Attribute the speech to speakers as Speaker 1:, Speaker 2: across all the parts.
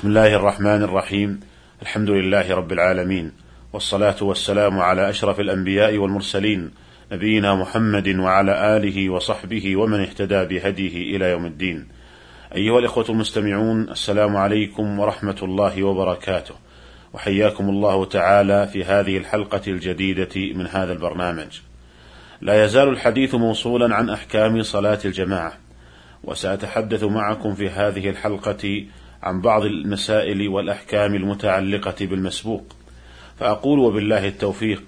Speaker 1: بسم الله الرحمن الرحيم. الحمد لله رب العالمين. والصلاة والسلام على أشرف الأنبياء والمرسلين نبينا محمد وعلى آله وصحبه ومن اهتدى بهديه إلى يوم الدين. أيها الإخوة المستمعون السلام عليكم ورحمة الله وبركاته. وحياكم الله تعالى في هذه الحلقة الجديدة من هذا البرنامج. لا يزال الحديث موصولا عن أحكام صلاة الجماعة. وسأتحدث معكم في هذه الحلقة عن بعض المسائل والأحكام المتعلقة بالمسبوق. فأقول وبالله التوفيق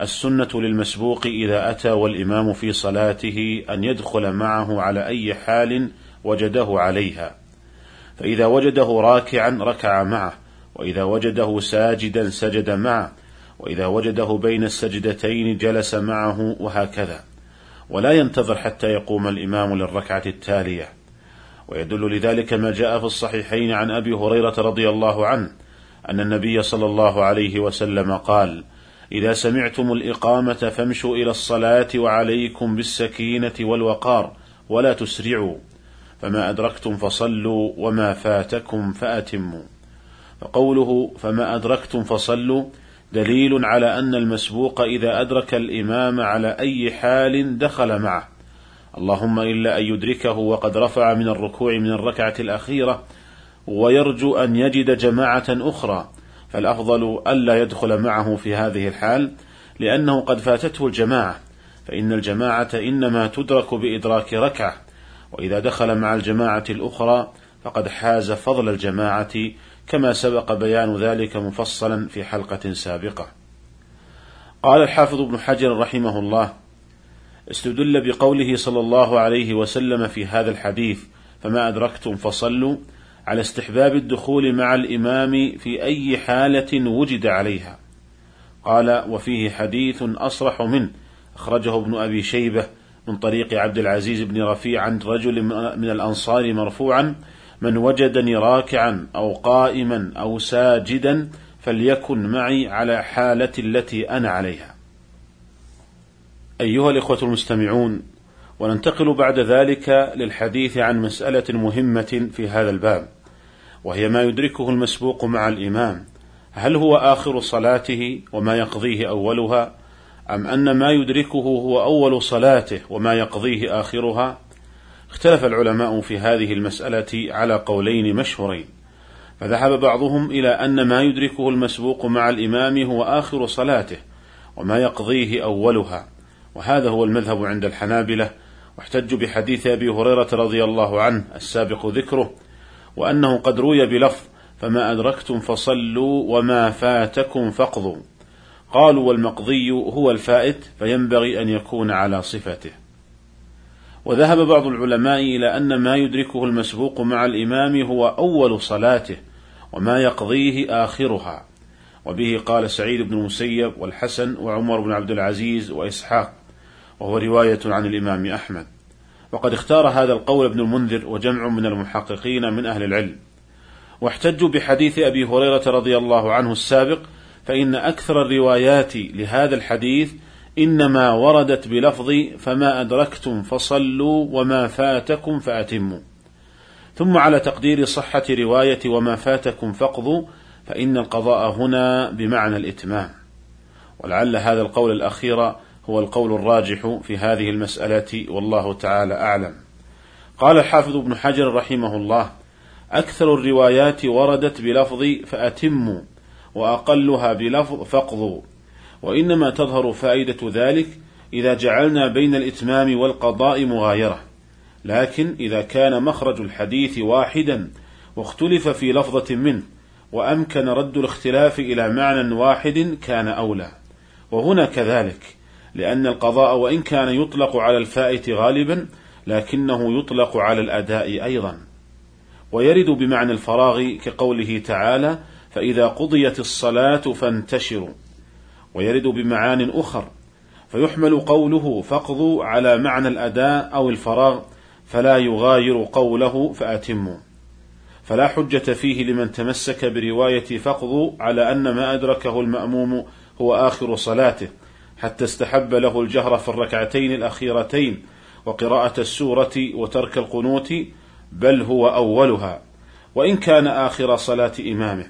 Speaker 1: السنة للمسبوق إذا أتى والإمام في صلاته أن يدخل معه على أي حال وجده عليها. فإذا وجده راكعا ركع معه وإذا وجده ساجدا سجد معه وإذا وجده بين السجدتين جلس معه وهكذا. ولا ينتظر حتى يقوم الإمام للركعة التالية. ويدل لذلك ما جاء في الصحيحين عن أبي هريرة رضي الله عنه أن النبي صلى الله عليه وسلم قال إذا سمعتم الإقامة فامشوا إلى الصلاة وعليكم بالسكينة والوقار ولا تسرعوا فما أدركتم فصلوا وما فاتكم فأتموا. فقوله فما أدركتم فصلوا دليل على أن المسبوق إذا أدرك الإمام على أي حال دخل معه. اللهم إلا أن يدركه وقد رفع من الركوع من الركعة الأخيرة ويرجو أن يجد جماعة أخرى فالأفضل ألا يدخل معه في هذه الحال لأنه قد فاتته الجماعة فإن الجماعة إنما تدرك بإدراك ركعة وإذا دخل مع الجماعة الأخرى فقد حاز فضل الجماعة كما سبق بيان ذلك مفصلا في حلقة سابقة. قال الحافظ ابن حجر رحمه الله: استدل بقوله صلى الله عليه وسلم في هذا الحديث: فما أدركتم فصلوا على استحباب الدخول مع الإمام في أي حالة وجد عليها. قال: وفيه حديث أصرح منه أخرجه ابن أبي شيبة من طريق عبد العزيز بن رفيع عن رجل من الأنصار مرفوعا من وجدني راكعا أو قائما أو ساجدا فليكن معي على حالة التي أنا عليها. أيها الإخوة المستمعون، وننتقل بعد ذلك للحديث عن مسألة مهمة في هذا الباب، وهي ما يدركه المسبوق مع الإمام، هل هو آخر صلاته وما يقضيه أولها، أم أن ما يدركه هو أول صلاته وما يقضيه آخرها؟ اختلف العلماء في هذه المسألة على قولين مشهورين، فذهب بعضهم إلى أن ما يدركه المسبوق مع الإمام هو آخر صلاته، وما يقضيه أولها، وهذا هو المذهب عند الحنابلة، واحتجوا بحديث أبي هريرة رضي الله عنه السابق ذكره، وأنه قد روي بلفظ: فما أدركتم فصلوا وما فاتكم فاقضوا. قالوا والمقضي هو الفائت فينبغي أن يكون على صفته. وذهب بعض العلماء إلى أن ما يدركه المسبوق مع الإمام هو أول صلاته وما يقضيه آخرها وبه قال سعيد بن المسيب والحسن وعمر بن عبد العزيز وإسحاق وهو رواية عن الإمام أحمد. وقد اختار هذا القول ابن المنذر وجمع من المحققين من أهل العلم. واحتجوا بحديث أبي هريرة رضي الله عنه السابق فإن أكثر الروايات لهذا الحديث إنما وردت بلفظ فما أدركتم فصلوا وما فاتكم فأتموا. ثم على تقدير صحة رواية وما فاتكم فاقضوا فإن القضاء هنا بمعنى الإتمام. ولعل هذا القول الأخير هو القول الراجح في هذه المسألة والله تعالى أعلم. قال الحافظ ابن حجر رحمه الله أكثر الروايات وردت بلفظ فأتموا وأقلها بلفظ فاقضوا وإنما تظهر فائدة ذلك إذا جعلنا بين الإتمام والقضاء مغايرة. لكن إذا كان مخرج الحديث واحدا واختلف في لفظة منه وأمكن رد الاختلاف إلى معنى واحد كان أولى وهنا كذلك لأن القضاء وإن كان يطلق على الفائت غالبا لكنه يطلق على الأداء أيضا. ويرد بمعنى الفراغ كقوله تعالى فإذا قضيت الصلاة فانتشروا ويرد بمعان أخر فيحمل قوله فاقضوا على معنى الأداء أو الفراغ فلا يغاير قوله فأتموا فلا حجة فيه لمن تمسك برواية فاقضوا على أن ما أدركه المأموم هو آخر صلاته. حتى استحب له الجهر في الركعتين الأخيرتين وقراءة السورة وترك القنوت بل هو أولها. وإن كان آخر صلاة إمامه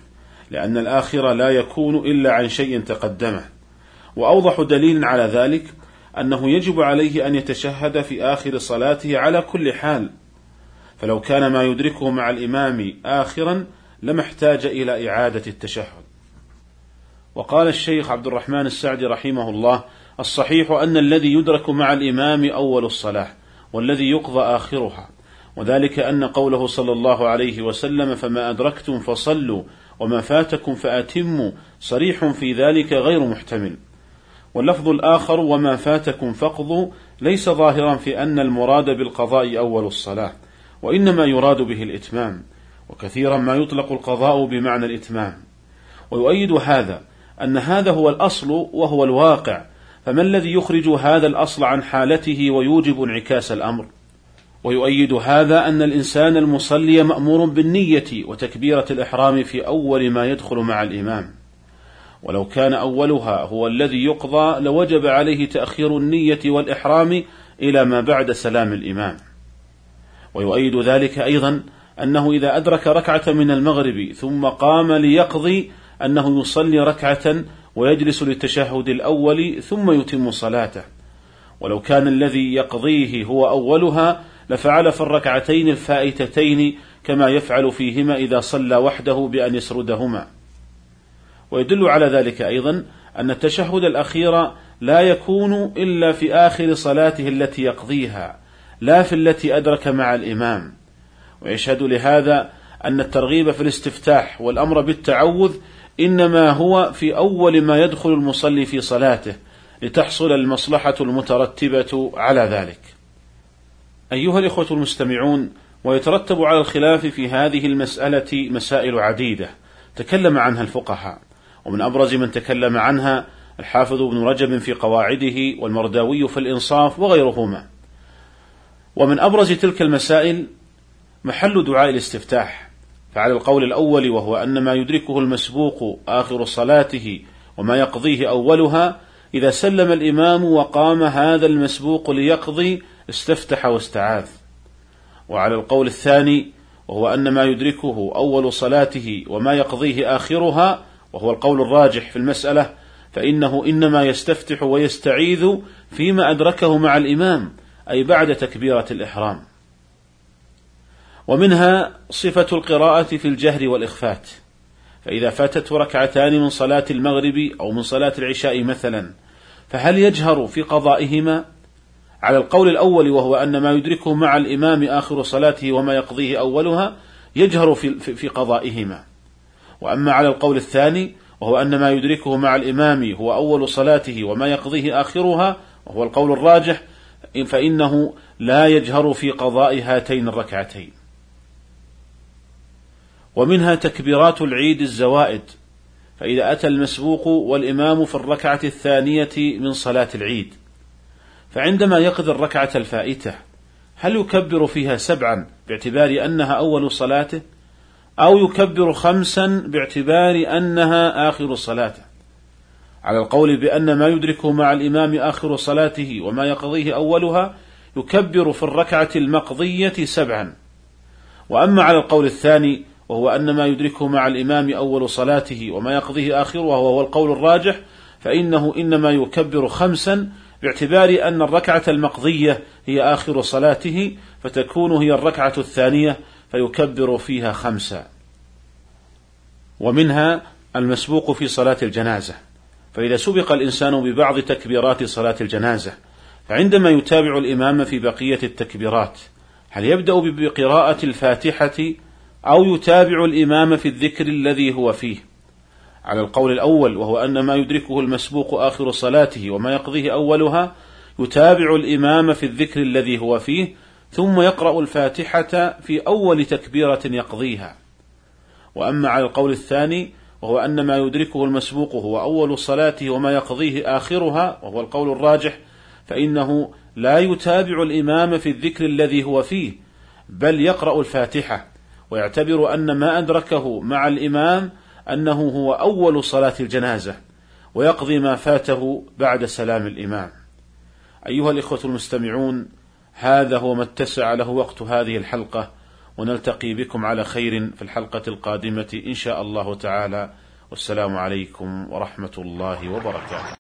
Speaker 1: لأن الآخر لا يكون إلا عن شيء تقدمه. وأوضح دليل على ذلك أنه يجب عليه أن يتشهد في آخر صلاته على كل حال. فلو كان ما يدركه مع الإمام آخرا لما احتاج إلى إعادة التشهد. وقال الشيخ عبد الرحمن السعدي رحمه الله الصحيح أن الذي يدرك مع الإمام أول الصلاة والذي يقضى آخرها وذلك أن قوله صلى الله عليه وسلم فما أدركتم فصلوا وما فاتكم فأتموا صريح في ذلك غير محتمل. واللفظ الآخر وما فاتكم فاقضوا ليس ظاهرا في أن المراد بالقضاء أول الصلاة وإنما يراد به الإتمام وكثيرا ما يطلق القضاء بمعنى الإتمام. ويؤيد هذا أن هذا هو الأصل وهو الواقع فما الذي يخرج هذا الأصل عن حالته ويوجب انعكاس الأمر؟ ويؤيد هذا أن الإنسان المصلي مأمور بالنية وتكبيرة الإحرام في أول ما يدخل مع الإمام. ولو كان أولها هو الذي يقضى لوجب عليه تأخير النية والإحرام إلى ما بعد سلام الإمام. ويؤيد ذلك أيضا أنه إذا أدرك ركعة من المغرب ثم قام ليقضي أنه يصلي ركعة ويجلس للتشهد الأول ثم يتم صلاته. ولو كان الذي يقضيه هو أولها لفعل في الركعتين الفائتتين كما يفعل فيهما إذا صلى وحده بأن يسردهما. ويدل على ذلك أيضا أن التشهد الأخير لا يكون إلا في آخر صلاته التي يقضيها لا في التي أدرك مع الإمام. ويشهد لهذا أن الترغيب في الاستفتاح والأمر بالتعوذ إنما هو في أول ما يدخل المصلي في صلاته لتحصل المصلحة المترتبة على ذلك. أيها الإخوة المستمعون، ويترتب على الخلاف في هذه المسألة مسائل عديدة تكلم عنها الفقهاء، ومن أبرز من تكلم عنها الحافظ ابن رجب في قواعده والمرداوي في الإنصاف وغيرهما. ومن أبرز تلك المسائل محل دعاء الاستفتاح فعلى القول الأول وهو أن ما يدركه المسبوق آخر صلاته وما يقضيه أولها إذا سلم الإمام وقام هذا المسبوق ليقضي استفتح واستعاذ. وعلى القول الثاني وهو أن ما يدركه أول صلاته وما يقضيه آخرها وهو القول الراجح في المسألة فإنه إنما يستفتح ويستعيذ فيما أدركه مع الإمام أي بعد تكبيرة الإحرام. ومنها صفة القراءة في الجهر والإخفات. فإذا فاتته ركعتان من صلاة المغرب أو من صلاة العشاء مثلا فهل يجهر في قضائهما؟ على القول الأول وهو أن ما يدركه مع الإمام آخر صلاته وما يقضيه أولها يجهر في, في قضائهما. وأما على القول الثاني وهو أن ما يدركه مع الإمام هو أول صلاته وما يقضيه آخرها وهو القول الراجح فإنه لا يجهر في قضاء هاتين الركعتين. ومنها تكبيرات العيد الزوائد فإذا أتى المسبوق والإمام في الركعة الثانية من صلاة العيد فعندما يقضي الركعة الفائتة هل يكبر فيها سبعا باعتبار أنها أول صلاته أو يكبر خمسا باعتبار أنها آخر صلاته؟ على القول بأن ما يدركه مع الإمام آخر صلاته وما يقضيه أولها يكبر في الركعة المقضية سبعا. وأما على القول الثاني وهو أن ما يدركه مع الإمام أول صلاته وما يقضيه آخره وهو القول الراجح فإنه إنما يكبر خمسا باعتبار أن الركعة المقضية هي آخر صلاته فتكون هي الركعة الثانية فيكبر فيها خمسا. ومنها المسبوق في صلاة الجنازة. فإذا سبق الإنسان ببعض تكبيرات صلاة الجنازة فعندما يتابع الإمام في بقية التكبيرات هل يبدأ بقراءة الفاتحة أو يتابع الإمام في الذكر الذي هو فيه. على القول الأول وهو أن ما يدركه المسبوق آخر صلاته وما يقضيه أولها يتابع الإمام في الذكر الذي هو فيه ثم يقرأ الفاتحة في أول تكبيرة يقضيها. وأما على القول الثاني وهو أن ما يدركه المسبوق هو أول صلاته وما يقضيه آخرها وهو القول الراجح فإنه لا يتابع الإمام في الذكر الذي هو فيه بل يقرأ الفاتحة. ويعتبر أن ما أدركه مع الإمام أنه هو أول صلاة الجنازة ويقضي ما فاته بعد سلام الإمام. أيها الإخوة المستمعون، هذا هو ما اتسع له وقت هذه الحلقة، ونلتقي بكم على خير في الحلقة القادمة إن شاء الله تعالى والسلام عليكم ورحمة الله وبركاته